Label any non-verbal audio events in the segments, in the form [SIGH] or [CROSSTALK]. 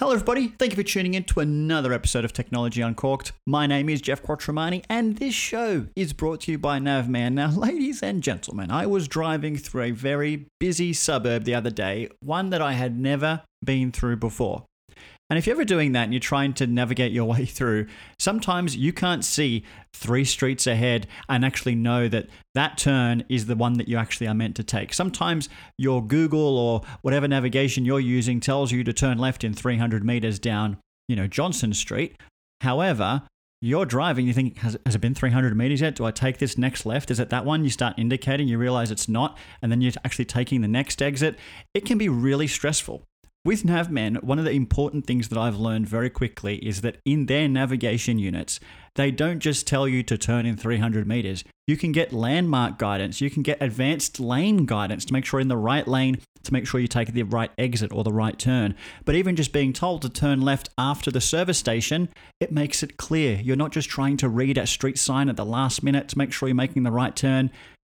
Hello, everybody. Thank you for tuning in to another episode of Technology Uncorked. My name is Jeff Quattromani, and this show is brought to you by Navman. Now, [LAUGHS] ladies and gentlemen, I was driving through a very busy suburb the other day, one that I had never been through before. And if you're ever doing that and you're trying to navigate your [LAUGHS] way through, sometimes you can't see three streets ahead and actually know that that turn is the one that you actually are meant to take. Sometimes your Google or whatever navigation you're using tells you to turn left in 300 meters down, you know, Johnson Street. However, you're driving, you think, has, has it been 300 meters yet? Do I take this next left? Is it that one? You start indicating, you realize it's not, and then you're actually taking the next exit. It can be really stressful. With Navman, one of the important things that I've learned very quickly is that in their navigation units, they don't just tell you to turn in 300 meters. You can get landmark guidance, you can get advanced lane guidance to make sure in the right lane, to make sure you take the right exit or the right turn. But even just being told to turn left after the service station, it makes it clear. You're not just trying to read a street sign at the last minute to make sure you're making the right turn.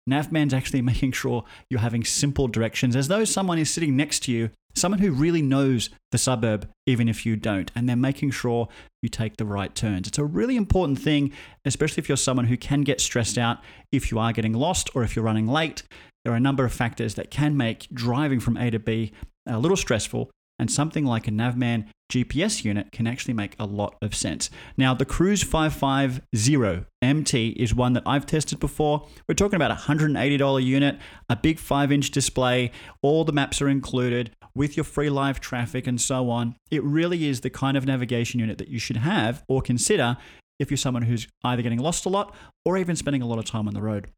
Navman's actually [LAUGHS] making sure you're having simple directions as though someone is sitting next to you someone who really knows the suburb, even if you don't, and they're making sure you take the right turns. It's a really important thing, especially if you're someone who can get stressed out if you are getting lost or if you're running late. There are a number of factors that can make driving from A to B a little stressful, and something like a Navman GPS unit can actually make a lot of sense. Now, the Cruise 550 MT is one that I've tested before. We're talking about a $180 unit, a big 5 inch display, all the maps are included with your free live traffic and so on. It really is the kind of navigation unit that you should have or consider if you're someone who's either getting lost a lot or even spending a lot of time on the road.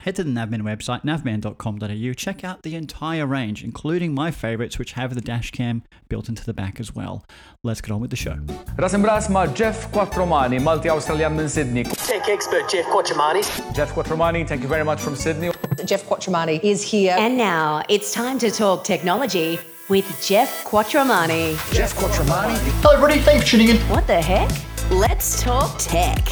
Head to the Navman website, navman.com.au. Check out the entire range, including my favorites, which have the dash cam built into the back as well. Let's get on with the show. Ras imbras Jeff Quattromani, multi-Australian minn Sydney. Tech expert Jeff Quattromani. Jeff Quattromani, thank you very much from Sydney. Jeff Quattromani is here. And now it's time to talk technology with Jeff Quattromani. Jeff Quattromani. Hello, everybody. Thanks for tuning in. What the heck? Let's talk tech.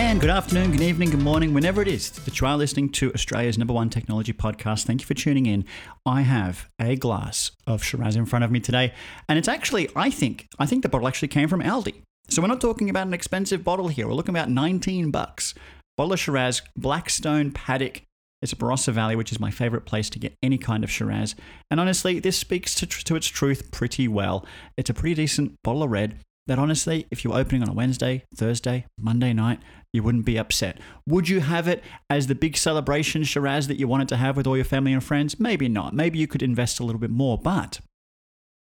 And good afternoon, good evening, good morning, whenever it is that you are listening to Australia's number one technology podcast. Thank you for tuning in. I have a glass of Shiraz in front of me today, and it's actually, I think, I think the bottle actually came from Aldi. So we're not talking about an expensive bottle here. We're looking about 19 bucks. Bottle of Shiraz, Blackstone Paddock. It's a Barossa Valley, which is my favorite place to get any kind of Shiraz. And honestly, this speaks to, to its truth pretty well. It's a pretty decent bottle of red that honestly, if you're opening on a Wednesday, Thursday, Monday night, you wouldn't be upset. Would you have it as the big celebration Shiraz that you wanted to have with all your family and friends? Maybe not. Maybe you could invest a little bit more, but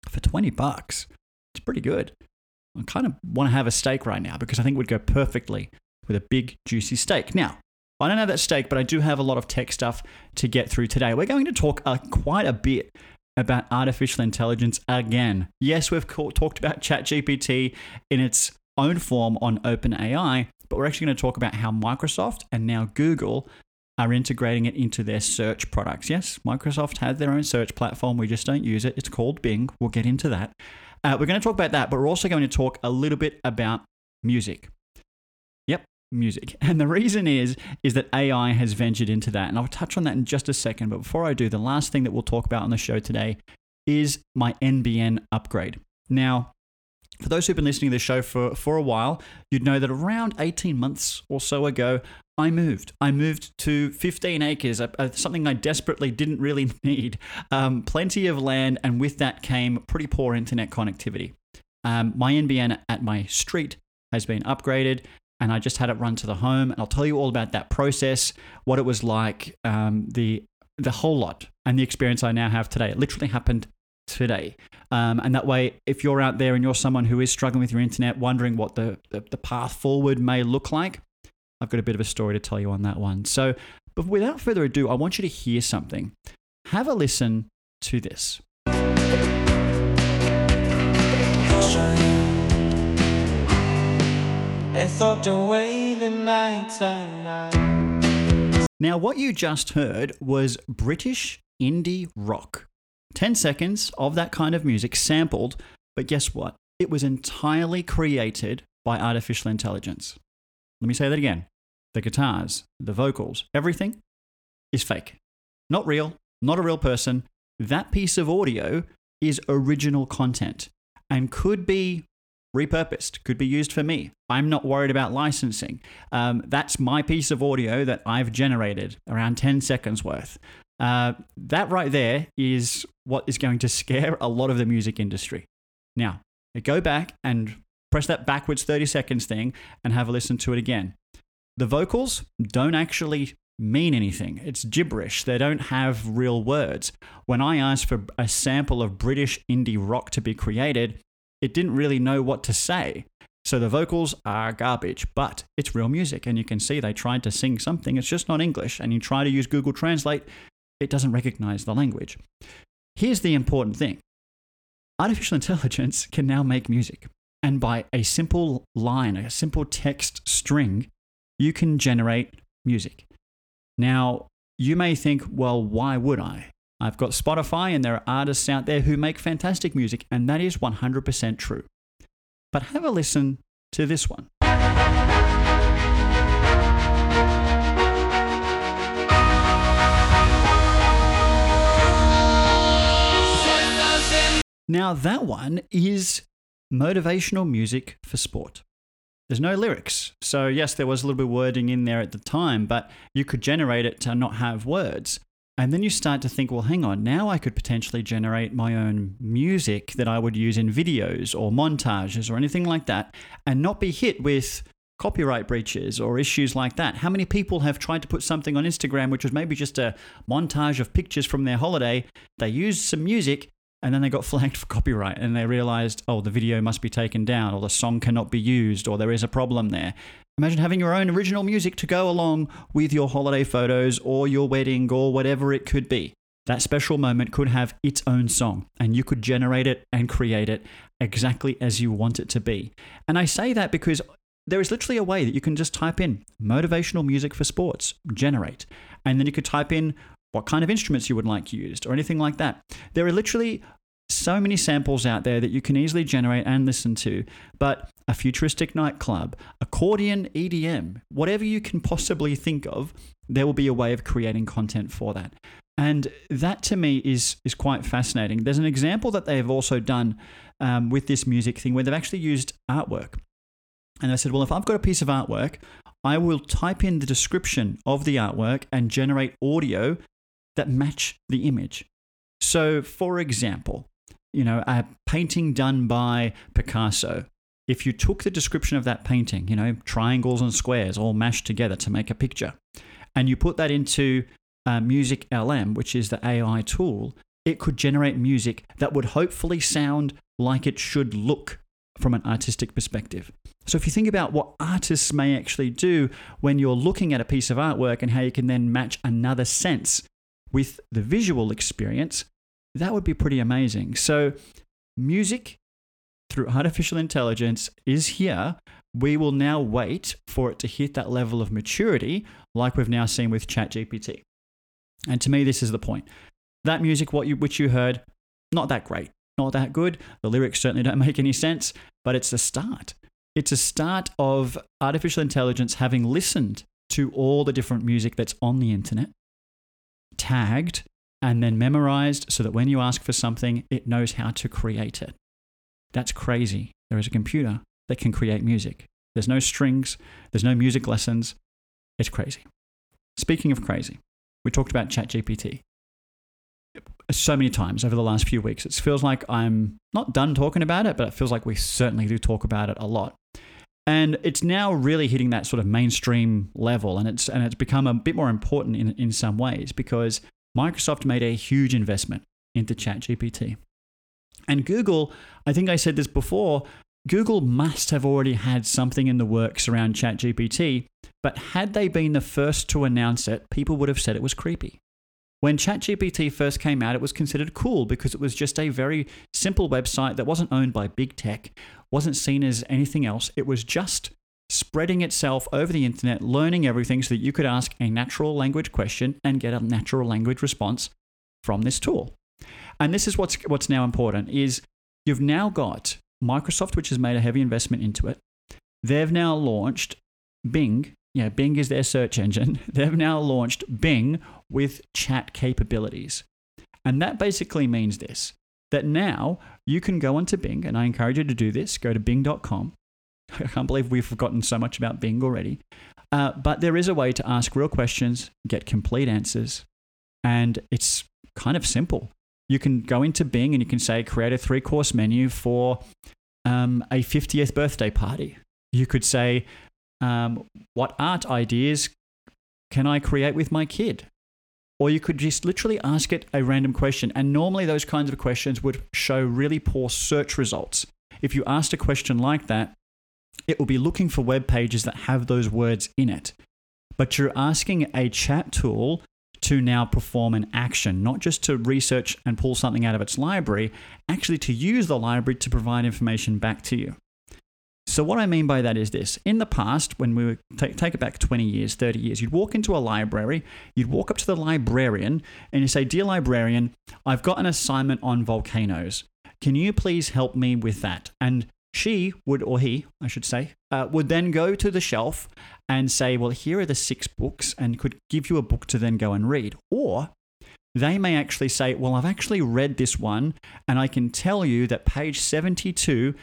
for 20 bucks, it's pretty good. I kind of want to have a steak right now because I think it would go perfectly with a big, juicy steak. Now, I don't have that steak, but I do have a lot of tech stuff to get through today. We're going to talk uh, quite a bit about artificial intelligence again. Yes, we've talked about ChatGPT in its own form on OpenAI, but we're actually going to talk about how Microsoft and now Google are integrating it into their search products. Yes, Microsoft has their own search platform. We just don't use it. It's called Bing. We'll get into that. Uh, we're going to talk about that, but we're also going to talk a little bit about music. Music. [LAUGHS] And the reason is is that AI has ventured into that. And I'll touch on that in just a second, but before I do, the last thing that we'll talk about on the show today is my NBN upgrade. Now, for those who've been listening to this show for, for a while, you'd know that around 18 months or so ago, I moved. I moved to 15 acres, something I desperately didn't really [LAUGHS] need. Um, plenty of land, and with that came pretty poor internet connectivity. Um, my NBN at my street has been upgraded, and I just had it run to the home. And I'll tell you all about that process, what it was like, um, the the whole lot, and the experience I now have today. It literally happened today. Um, and that way, if you're out there and you're someone who is struggling with your internet, wondering what the, the, the path forward may look like, I've got a bit of a story to tell you on that one. So, but without further ado, I want you to hear something. Have a listen to this. Now, what you just heard was British indie rock. 10 seconds of that kind of music sampled, but guess what? It was entirely created by artificial intelligence. Let me say that again. The guitars, the vocals, everything is fake. Not real, not a real person. That piece of audio is original content and could be repurposed, could be used for me. I'm not worried about licensing. Um, that's my piece of audio that I've generated, around 10 seconds worth. Uh, that right there is what is going to scare a lot of the music industry. Now, go back and press that backwards 30 seconds thing and have a listen to it again. The vocals don't actually mean anything. It's gibberish. They don't have real words. When I asked for a sample of British indie rock to be created, it didn't really know what to say. So the vocals are garbage, but it's real music. And you can see they tried to sing something. It's just not English. And you try to use Google Translate, it doesn't recognize the language. Here's the important thing artificial intelligence can now make music. And by a simple line, a simple text string, you can generate music. Now, you may think, well, why would I? I've got Spotify, and there are artists out there who make fantastic music, and that is 100% true. But have a listen to this one. Now, that one is motivational music for sport. There's no lyrics. So, yes, there was a little bit of wording in there at the time, but you could generate it to not have words. And then you start to think, well, hang on, now I could potentially generate my own music that I would use in videos or montages or anything like that and not be hit with copyright breaches or issues like that. How many people have tried to put something on Instagram which was maybe just a montage of pictures from their holiday? They used some music and then they got flagged for copyright and they realized, oh, the video must be taken down or the song cannot be used or there is a problem there. Imagine having your own original music to go along with your holiday photos or your wedding or whatever it could be. That special moment could have its own song, and you could generate it and create it exactly as you want it to be. And I say that because there is literally a way that you can just type in motivational music for sports, generate, and then you could type in what kind of instruments you would like used or anything like that. There are literally so many samples out there that you can easily generate and listen to, but a futuristic nightclub, accordion, EDM, whatever you can possibly think of, there will be a way of creating content for that. And that to me is, is quite fascinating. There's an example that they have also done um, with this music thing where they've actually used artwork. And I said, well, if I've got a piece of artwork, I will type in the description of the artwork and generate audio that match the image. So, for example, you know, a painting done by Picasso. If you took the description of that painting, you know, triangles and squares all mashed together to make a picture, and you put that into uh, Music LM, which is the AI tool, it could generate music that would hopefully sound like it should look from an artistic perspective. So, if you think about what artists may actually do when you're looking at a piece of artwork and how you can then match another sense with the visual experience, that would be pretty amazing. So, music through artificial intelligence is here. We will now wait for it to hit that level of maturity, like we've now seen with ChatGPT. And to me, this is the point. That music, what you, which you heard, not that great, not that good. The lyrics certainly don't [LAUGHS] make any sense, but it's a start. It's a start of artificial intelligence having listened to all the different music that's on the internet, tagged, and then memorized so that when you ask for something, it knows how to create it. That's crazy. There is a computer that can create music. There's no strings, there's no music lessons. It's crazy. Speaking of crazy, we talked about ChatGPT so many times over the last few weeks. It feels like I'm not done talking about it, but it feels like we certainly do talk about it a lot. And it's now really hitting that sort of mainstream level, and it's and it's become a bit more important in, in some ways because Microsoft made a huge investment into ChatGPT. And Google, I think I said this before, Google must have already had something in the works around ChatGPT, but had they been the first to announce it, people would have said it was creepy. When ChatGPT first came out, it was considered cool because it was just a very simple website that wasn't owned by big tech, wasn't seen as anything else. It was just spreading itself over the internet, learning everything so that you could ask a natural language question and get a natural language response from this tool. And this is what's what's now important is you've now got Microsoft, which has made a heavy investment into it. They've now launched Bing. Yeah, Bing is their search engine. [LAUGHS] They've now launched Bing with chat capabilities. And that basically means this that now you can go onto Bing, and I encourage you to do this. Go to bing.com. [LAUGHS] I can't believe we've forgotten so much about Bing already. Uh, but there is a way to ask real questions, get complete answers, and it's kind of simple. You can go into Bing and you can say, create a three course menu for um, a 50th birthday party. You could say, um, what art ideas can I create with my kid? Or you could just literally ask it a random question. And normally, those kinds of questions would show really poor search results. If you asked a question like that, it will be looking for web pages that have those words in it. But you're asking a chat tool to now perform an action, not just to research and pull something out of its library, actually to use the library to provide information back to you. So, what I mean by that is this in the past, when we were, take, take it back 20 years, 30 years, you'd walk into a library, you'd walk up to the librarian, and you say, Dear librarian, I've got an assignment on volcanoes. Can you please help me with that? And she would, or he, I should say, uh, would then go to the shelf and say, Well, here are the six books, and could give you a book to then go and read. Or they may actually say, Well, I've actually read this one, and I can tell you that page 72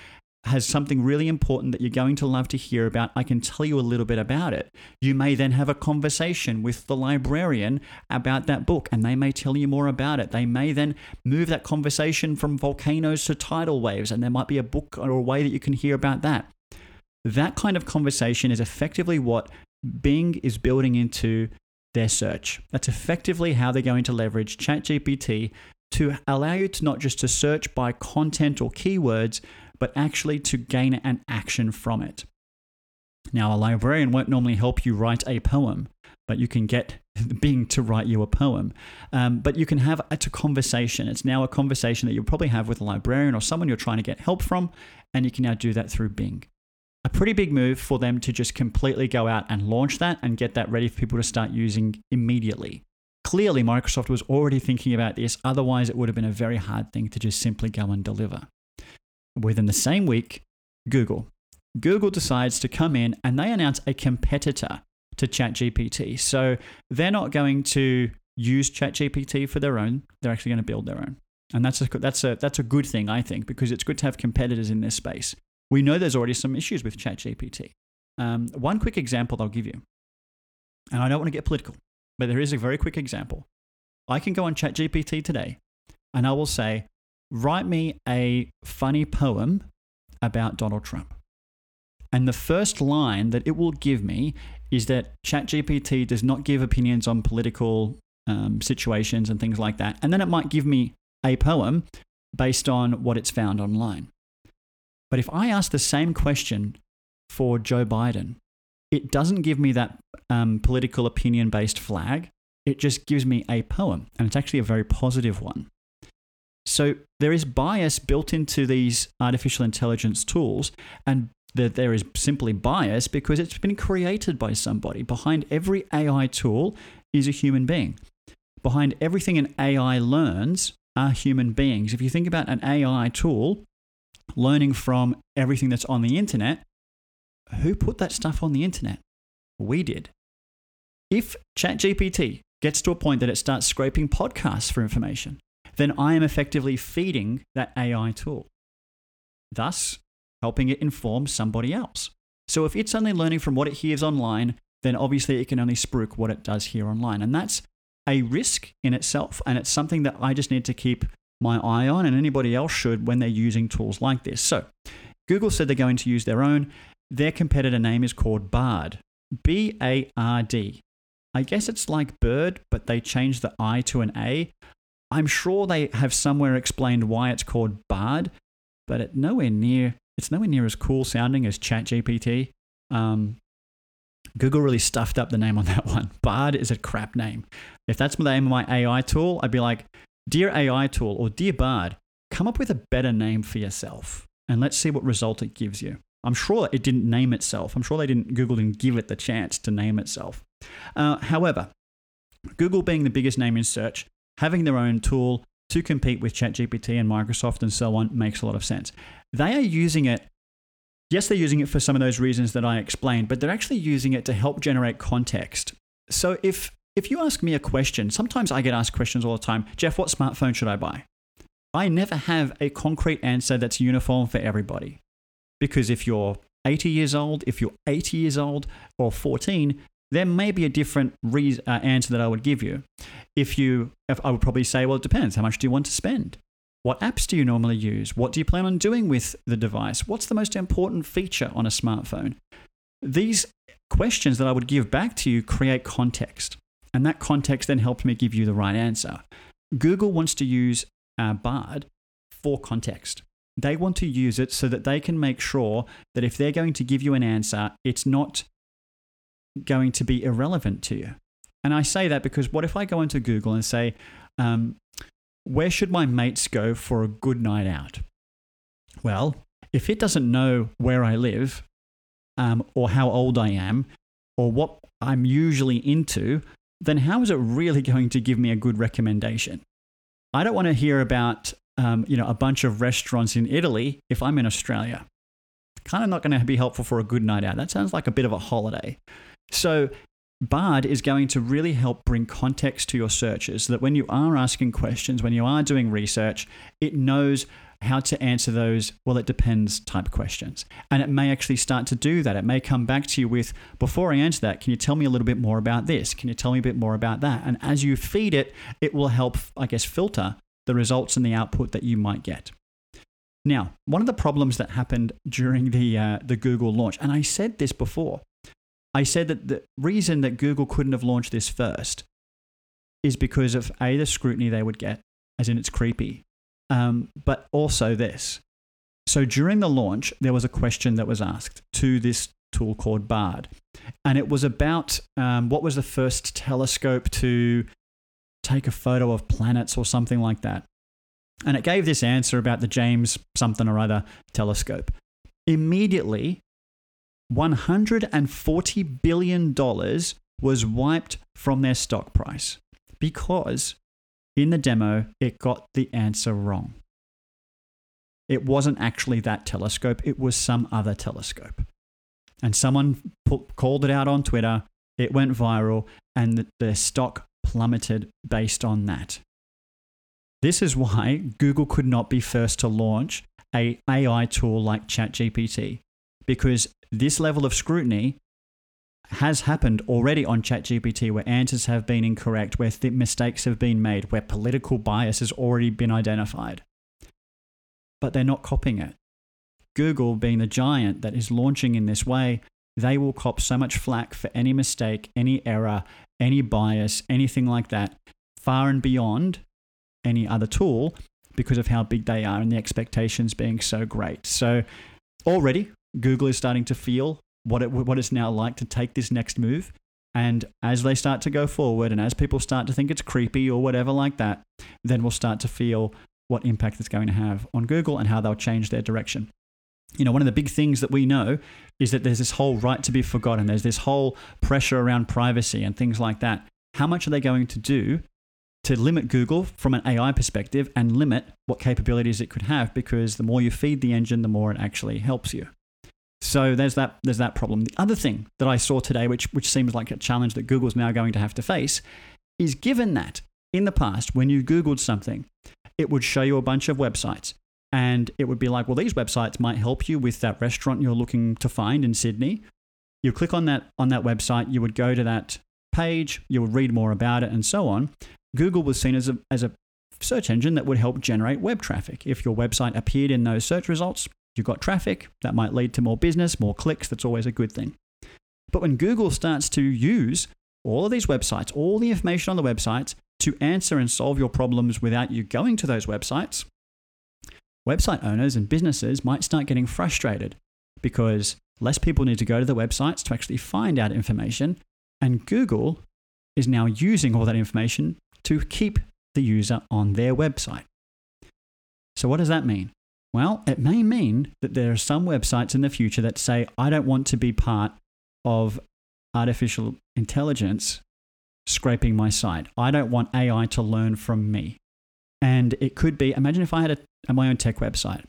has something really important that you're going to love to hear about, I can tell you a little bit about it. You may then have a conversation with the librarian about that book, and they may tell you more about it. They may then move that conversation from volcanoes to tidal waves, and there might be a book or a way that you can hear about that. That kind of conversation is effectively what Bing is building into their search. That's effectively how they're going to leverage ChatGPT to allow you to not just to search by content or keywords, but actually to gain an action from it. Now, a librarian won't normally help you write a poem, but you can get [LAUGHS] Bing to write you a poem. Um, but you can have it's a conversation. It's now a conversation that you'll probably have with a librarian or someone you're trying to get help from, and you can now do that through Bing. A pretty big move for them to just completely go out and launch that and get that ready for people to start using immediately. Clearly, Microsoft was already thinking about this, otherwise, it would have been a very hard thing to just simply go and deliver. Within the same week, Google. Google decides to come in and they announce a competitor to ChatGPT. So they're not going to use ChatGPT for their own, they're actually going to build their own. And that's a, that's, a, that's a good thing, I think, because it's good to have competitors in this space. We know there's already some issues with ChatGPT. Um, one quick example I'll give you, and I don't want to get political, but there is a very quick example. I can go on ChatGPT today and I will say, write me a funny poem about Donald Trump. And the first line that it will give me is that ChatGPT does not give opinions on political um, situations and things like that. And then it might give me a poem based on what it's found online. But if I ask the same question for Joe Biden, it doesn't give me that um, political opinion based flag. It just gives me a poem. And it's actually a very positive one. So there is bias built into these artificial intelligence tools, and that there is simply bias because it's been created by somebody. Behind every AI tool is a human being. Behind everything an AI learns are human beings. If you think about an AI tool learning from everything that's on the internet, who put that stuff on the internet? We did. If ChatGPT gets to a point that it starts scraping podcasts for information, then I am effectively feeding that AI tool, thus helping it inform somebody else. So if it's only learning from what it hears online, then obviously it can only spruik what it does hear online. And that's a risk in itself. And it's something that I just need to keep my eye on, and anybody else should when they're using tools like this. So Google said they're going to use their own. Their competitor name is called Bard. B A R D. I guess it's like bird, but they changed the I to an A. I'm sure they have somewhere explained why it's called Bard, but it nowhere near it's nowhere near as cool sounding as ChatGPT. Um, Google really stuffed up the name on that [LAUGHS] one. Bard is a crap name. If that's the name of my AI tool, I'd be like, Dear AI tool or Dear Bard, come up with a better name for yourself and let's see what result it gives you. I'm sure it didn't name itself. I'm sure they didn't Google didn't give it the chance to name itself. Uh, however, Google being the biggest name in search, having their own tool to compete with ChatGPT and Microsoft and so on makes a lot of sense. They are using it. Yes, they're using it for some of those reasons that I explained, but they're actually using it to help generate context. So if if you ask me a question, sometimes I get asked questions all the time. Jeff, what smartphone should I buy? I never have a concrete answer that's uniform for everybody. Because if you're 80 years old, if you're 80 years old, or 14, there may be a different re- uh, answer that I would give you. If you, if I would probably say, well, it depends. How much do you want to spend? What apps do you normally use? What do you plan on doing with the device? What's the most important feature on a smartphone? These questions that I would give back to you create context. And that context then helps me give you the right answer. Google wants to use uh, Bard for context. They want to use it so that they can make sure that if they're going to give you an answer, it's not going to be irrelevant to you. And I say that because what if I go into Google and say, um, where should my mates go for a good night out? Well, if it doesn't know where I live, um, or how old I am, or what I'm usually into, then how is it really [LAUGHS] going to give me a good recommendation? I don't want to hear about um, you know a bunch of restaurants in Italy if I'm in Australia. Kind of not going to be helpful for a good night out. That sounds like a bit of a holiday. So Bard is going to really help bring context to your searches so that when you are asking questions, when you are doing research, it knows how to answer those, well, it depends type questions. And it may actually start to do that. It may come back to you with, before I answer that, can you tell me a little bit more about this? Can you tell me a bit more about that? And as you feed it, it will help, I guess, filter the results and the output that you might get. Now, one of the problems that happened during the, uh, the Google launch, and I said this before, I said that the reason that Google couldn't have launched this first is because of A, the scrutiny they would get, as in it's creepy, um, but also this. So during the launch, there was a question that was asked to this tool called Bard. And it was about um, what was the first telescope to take a photo of planets or something like that. And it gave this answer about the James something or other telescope. Immediately, $140 billion was wiped from their stock price because in the demo it got the answer wrong. It wasn't actually that telescope, it was some other telescope. And someone put, called it out on Twitter, it went viral, and the, the stock plummeted based on that. This is why Google could not be first to launch a AI tool like ChatGPT because this level of scrutiny has happened already on ChatGPT where answers have been incorrect, where th- mistakes have been made, where political bias has already been identified. But they're not copying it. Google, being the giant that is launching in this way, they will cop so much flack for any mistake, any error, any bias, anything like that, far and beyond any other tool because of how big they are and the expectations being so great. So, already Google is starting to feel what it what it's now like to take this next move. And as they start to go forward, and as people start to think it's creepy or whatever like that, then we'll start to feel what impact it's going to have on Google and how they'll change their direction. You know, one of the big things that we know is that there's this whole right to be forgotten. There's this whole pressure around privacy and things like that. How much are they going to do to limit Google from an AI perspective and limit what capabilities it could have? Because the more you feed the engine, the more it actually helps you. So there's that there's that problem. The other thing that I saw today, which which seems like a challenge that Google's now going to have to face, is given that in the past when you Googled something, it would show you a bunch of websites. And it would be like, well, these websites might help you with that restaurant you're looking to find in Sydney. You click on that on that website, you would go to that page, you would read more about it, and so on. Google was seen as a, as a search engine that would help generate web traffic. If your website appeared in those search results, You've got traffic, that might lead to more business, more clicks, that's always a good thing. But when Google starts to use all of these websites, all the information on the websites to answer and solve your problems without you going to those websites, website owners and businesses might start getting frustrated because less people need to go to the websites to actually find out information. And Google is now using all that information to keep the user on their website. So, what does that mean? Well, it may mean that there are some websites in the future that say, I don't want to be part of artificial intelligence scraping my site. I don't want AI to learn from me. And it could be imagine if I had a, a, my own tech website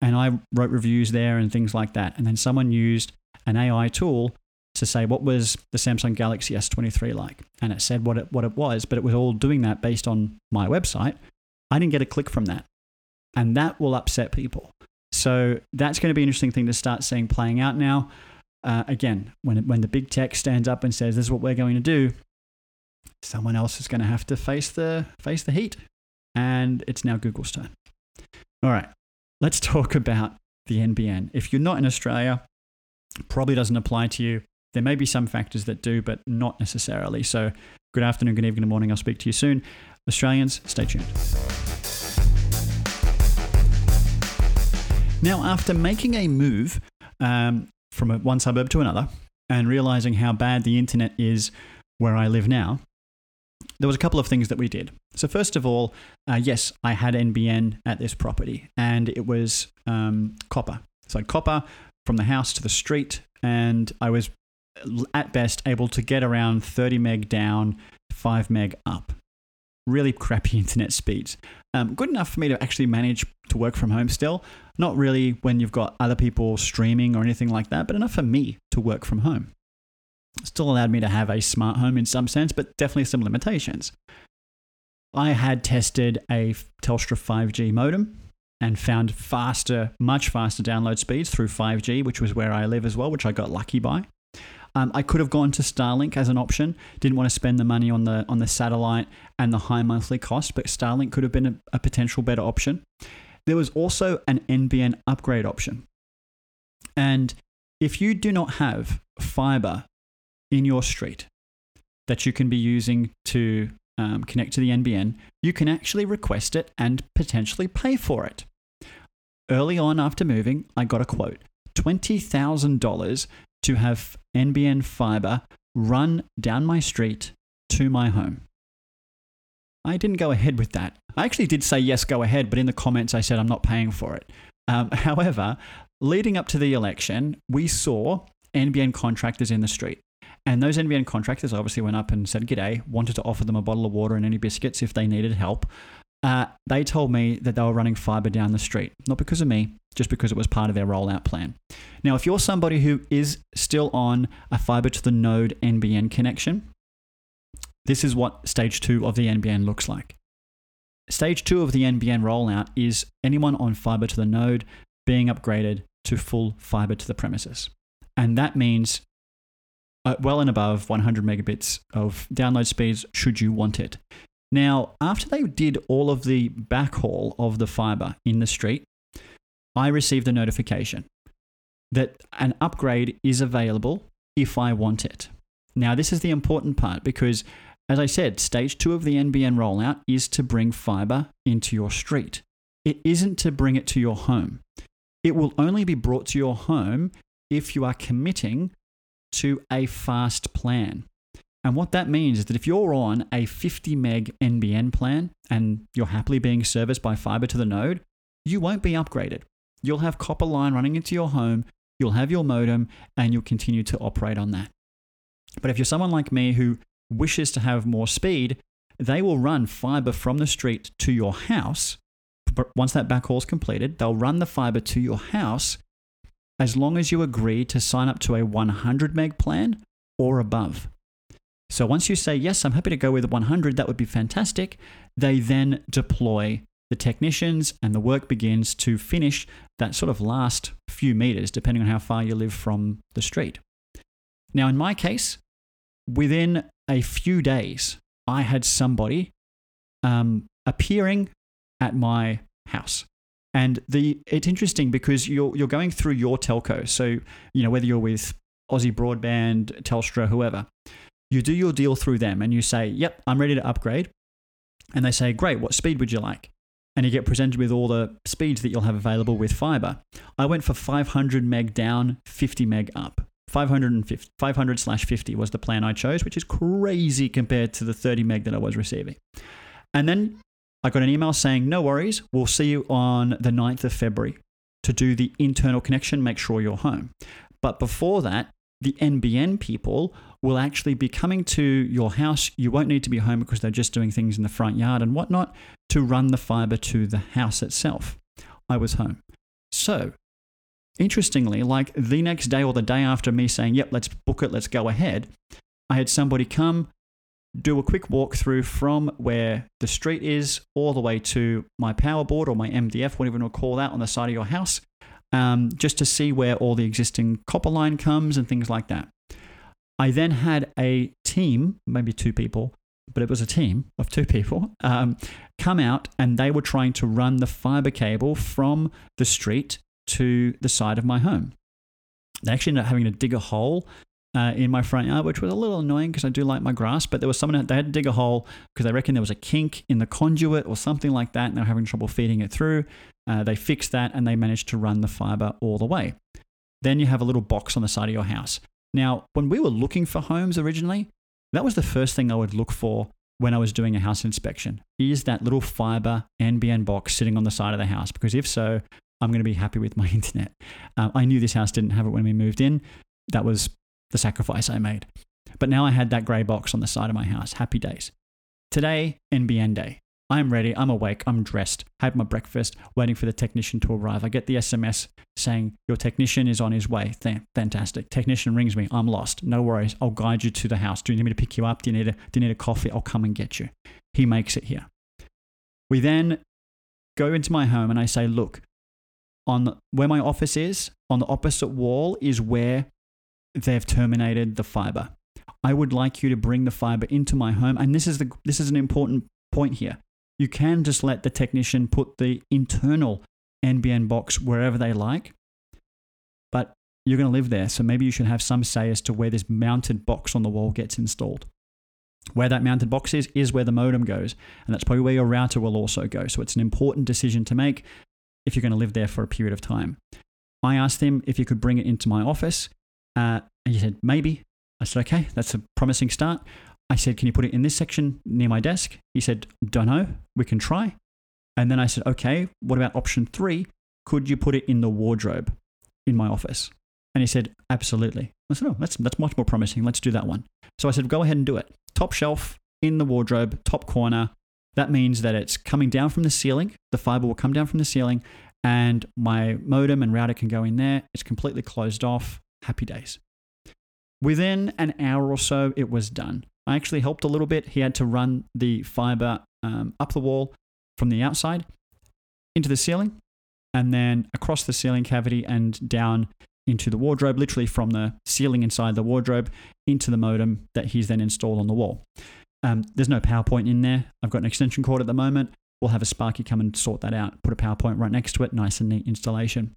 and I wrote reviews there and things like that. And then someone used an AI tool to say, what was the Samsung Galaxy S23 like? And it said what it, what it was, but it was all doing that based on my website. I didn't get a click from that. And that will upset people. So that's going to be an interesting thing to start seeing playing out now. Uh, again, when, when the big tech stands up and says, this is what we're going to do, someone else is going to have to face the, face the heat. And it's now Google's turn. All right, let's [LAUGHS] talk about the NBN. If you're not in Australia, probably doesn't apply to you. There may be some factors that do, but not necessarily. So, good afternoon, good evening, good morning. I'll speak to you soon. Australians, stay tuned. Now, after making a move um, from one suburb to another and realizing how bad the internet is where I live now, there was a couple of things that we did. So first of all, uh, yes, I had NBN at this property, and it was um, copper. So I had copper from the house to the street, and I was at best able to get around 30 meg down, 5 meg up. Really crappy [LAUGHS] internet speeds. Um, good enough for me to actually manage to work from home still. Not really when you've got other people streaming or anything like that, but enough for me to work from home. Still allowed me to have a smart home in some sense, but definitely some limitations. I had tested a Telstra 5G modem and found faster, much faster download speeds through 5G, which was where I live as well, which I got lucky by. Um, I could have gone to Starlink as an option. Didn't want to spend the money on the on the satellite and the high monthly cost, but Starlink could have been a, a potential better option. There was also an NBN upgrade option, and if you do not have fiber in your street that you can be using to um, connect to the NBN, you can actually request it and potentially pay for it. Early on after moving, I got a quote $20,000 to have NBN fiber run down my street to my home. I didn't go ahead with that. I actually did say yes, go ahead, but in the comments I said I'm not paying for it. Um, [LAUGHS] however, leading up to the election, we saw NBN contractors in the street. And those NBN contractors obviously went up and said, G'day, wanted to offer them a bottle of water and any biscuits if they needed help. Uh, they told me that they were running fiber down the street, not because of me, just because it was part of their rollout plan. Now, if you're somebody who is still on a fiber to the node NBN connection, this is what stage two of the NBN looks like. Stage two of the NBN rollout is anyone on fiber to the node being upgraded to full fiber to the premises. And that means uh, well and above 100 megabits of download speeds should you want it. Now, after they did all of the backhaul of the fiber in the street, I received a notification that an upgrade is available if I want it. Now, this is the important part because, as I said, stage two of the NBN rollout is to bring fiber into your street. It isn't to bring it to your home. It will only be brought to your home if you are committing to a fast plan. And what that means is that if you're on a 50 meg NBN plan and you're happily being serviced by fiber to the node, you won't be upgraded. You'll have copper line running into your home, you'll have your modem, and you'll continue to operate on that. But if you're someone like me who wishes to have more speed, they will run fiber from the street to your house. But once that backhaul is completed, they'll run the fiber to your house as long as you agree to sign up to a 100 meg plan or above. So once you say, yes, I'm happy to go with 100, that would be fantastic, they then deploy the technicians and the work begins to finish that sort of last few meters, depending on how far you live from the street. Now, in my case, within a few days, I had somebody um, appearing at my house. And the it's interesting because you're you're going through your telco. So, you know, whether you're with Aussie Broadband, Telstra, whoever, you do your deal through them and you say, Yep, I'm ready to upgrade. And they say, Great, what speed would you like? And you get presented with all the speeds that you'll have available with fiber. I went for 500 meg down, 50 meg up. 500 slash 50 was the plan I chose, which is crazy compared to the 30 meg that I was receiving. And then I got an email saying, no worries, we'll see you on the 9th of February to do the internal connection, make sure you're home. But before that, the NBN people will actually be coming to your house. You won't need to be home because they're just doing things in the front yard and whatnot to run the fiber to the house itself. I was home. So, interestingly, like the next day or the day after me saying, yep, let's book it, let's go ahead, I had somebody come, do a quick walkthrough from where the street is all the way to my power board or my MDF, whatever you want to call that, on the side of your house, um, just to see where all the existing copper line comes and things like that. I then had a team, maybe two people, but it was a team of two people, um, come out and they were trying to run the fiber cable from the street to the side of my home. They actually ended up having to dig a hole uh, in my front yard, which was a little annoying because I do like my grass. But there was someone they had to dig a hole because they reckon there was a kink in the conduit or something like that, and they were having trouble feeding it through. Uh, they fixed that and they managed to run the fiber all the way. Then you have a little box on the side of your house. Now, when we were looking for homes originally, that was the first thing I would look for when I was doing a house inspection. Is that little fiber NBN box sitting on the side of the house? Because if so, I'm going to be happy with my [LAUGHS] internet. Uh, I knew this house didn't have it when we moved in. That was the sacrifice I made. But now I had that grey box on the side of my house. Happy days. Today, NBN day. I'm ready. I'm awake. I'm dressed. Had my breakfast, waiting for the technician to arrive. I get the SMS saying, Your technician is on his way. Th- fantastic. Technician rings me. I'm lost. No worries. I'll guide you to the house. Do you need me to pick you up? Do you need a, do you need a coffee? I'll come and get you. He makes it here. We then go into my home and I say, Look, on where my office is, on the opposite wall is where they've terminated the fiber. I would like you to bring the fiber into my home. And this is the this is an important point here. You can just let the technician put the internal NBN box wherever they like, but you're going to live there. So maybe you should have some say as to where this mounted box on the wall gets installed. Where that mounted box is, is where the modem goes. And that's probably where your router will also go. So it's an important decision to make if you're going to live there for a period of time. I asked him if he could bring it into my office. Uh, and he said, maybe. I said, okay, that's a promising start. I said, can you put it in this section near my desk? He said, don't know. We can try. And then I said, okay, what about option three? Could you put it in the wardrobe in my office? And he said, absolutely. I said, oh, that's, that's much more promising. Let's do that one. So I said, go ahead and do it. Top shelf in the wardrobe, top corner. That means that it's coming down from the ceiling. The fiber will come down from the ceiling, and my modem and router can go in there. It's completely closed off. Happy days. Within an hour or so, it was done. I actually helped a little bit. He had to run the fiber um, up the wall from the outside into the ceiling and then across the ceiling cavity and down into the wardrobe, literally from the ceiling inside the wardrobe into the modem that he's then installed on the wall. Um, there's no PowerPoint in there. I've got an extension cord at the moment. We'll have a Sparky come and sort that out, put a PowerPoint right next to it, nice and neat installation.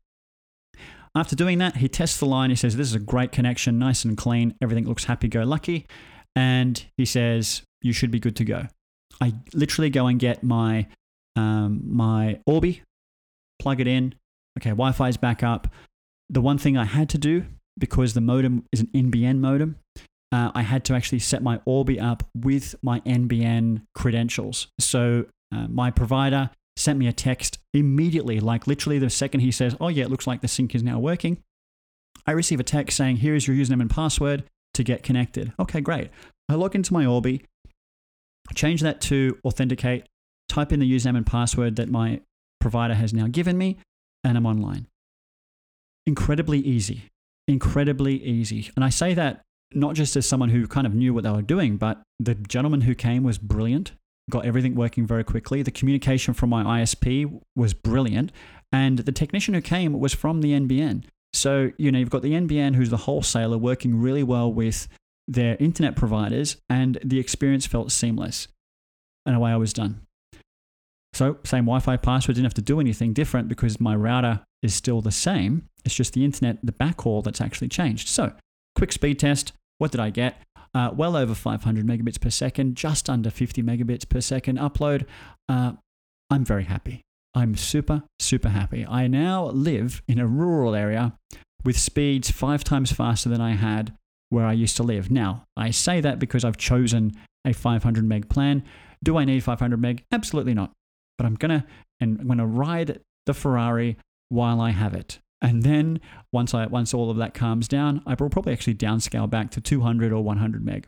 After doing that, he tests the line. He says, This is a great connection, nice and clean. Everything looks happy go lucky. And he says, You should be good to go. I literally go and get my, um, my Orbi, plug it in. Okay, Wi Fi is back up. The one thing I had to do, because the modem is an NBN modem, uh, I had to actually set my Orbi up with my NBN credentials. So uh, my provider sent me a text immediately, like literally the second he says, Oh, yeah, it looks like the sync is now working. I receive a text saying, Here is your username and password to get connected. Okay, great. I log into my Orbi, change that to authenticate, type in the username and password that my provider has now given me, and I'm online. Incredibly easy. Incredibly easy. And I say that not just as someone who kind of knew what they were doing, but the gentleman who came was brilliant, got everything working very quickly. The communication from my ISP was brilliant. And the technician who came was from the NBN. So, you know, you've got the NBN, who's the wholesaler, working really well with their internet providers, and the experience felt seamless. And away I was done. So, same Wi Fi password, didn't have to do anything different because my router is still the same. It's just the internet, the backhaul that's actually changed. So, quick speed test. What did I get? Uh, well over 500 megabits per second, just under 50 megabits per second upload. Uh, I'm very happy. I'm super, super happy. I now live in a rural area with speeds five times faster than I had where I used to live. Now, I say that because I've chosen a 500 meg plan. Do I need 500 meg? Absolutely not. But I'm gonna and I'm gonna ride the Ferrari while I have it. And then once I once all of that calms down, I will probably actually downscale back to 200 or 100 meg,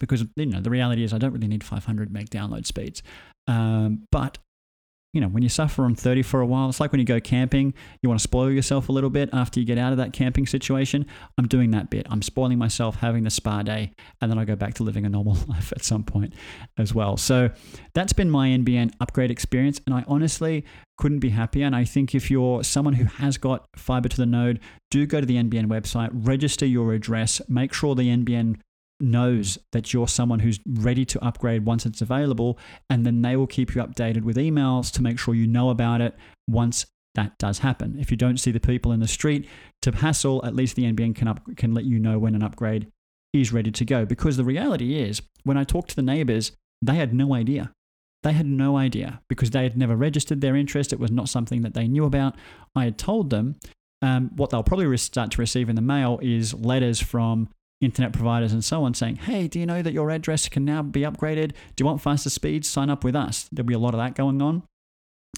because you know the reality is I don't really need 500 meg download speeds. Um, but you know, when you suffer on 30 for a while, it's like when you go camping, you want to spoil yourself a little bit after you get out of that camping situation. I'm doing that bit. I'm spoiling myself, having the spa day, and then I go back to living a normal [LAUGHS] life at some point as well. So that's been my NBN upgrade experience. And I honestly couldn't be happier. And I think if you're someone who has got fiber to the node, do go to the NBN website, register your address, make sure the NBN knows that you're someone who's ready to upgrade once it's available, and then they will keep you updated with emails to make sure you know about it once that does happen. If you don't see the people in the street to hassle, at least the NBN can up, can let you know when an upgrade is ready to go. Because the reality is, when I talked to the neighbors, they had no idea. They had no idea because they had never registered their interest. It was not something that they knew about. I had told them um, what they'll probably start to receive in the mail is letters from internet providers and so on saying, hey, do you know that your address can now be upgraded? Do you want faster speeds? Sign up with us. There'll be a lot of that going on.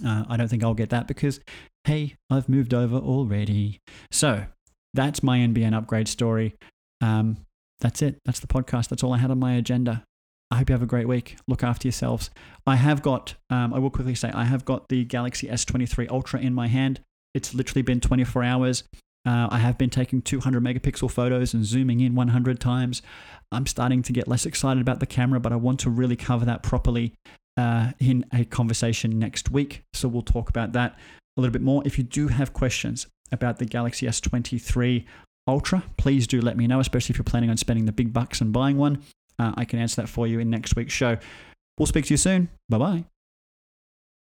Uh, I don't think I'll get that because, hey, I've moved over already. So that's my NBN upgrade story. Um, that's it. That's the podcast. That's all I had on my agenda. I hope you have a great week. Look after yourselves. I have got, um, I will quickly say, I have got the Galaxy S23 Ultra in my hand. It's literally been 24 hours. Uh, I have been taking 200 megapixel photos and zooming in 100 times. I'm starting to get less excited about the camera, but I want to really cover that properly uh, in a conversation next week. So we'll talk about that a little bit more. If you do have questions about the Galaxy S23 Ultra, please do let me know, especially if you're planning on spending the big bucks and buying one. Uh, I can answer that for you in next week's show. We'll speak to you soon. Bye bye.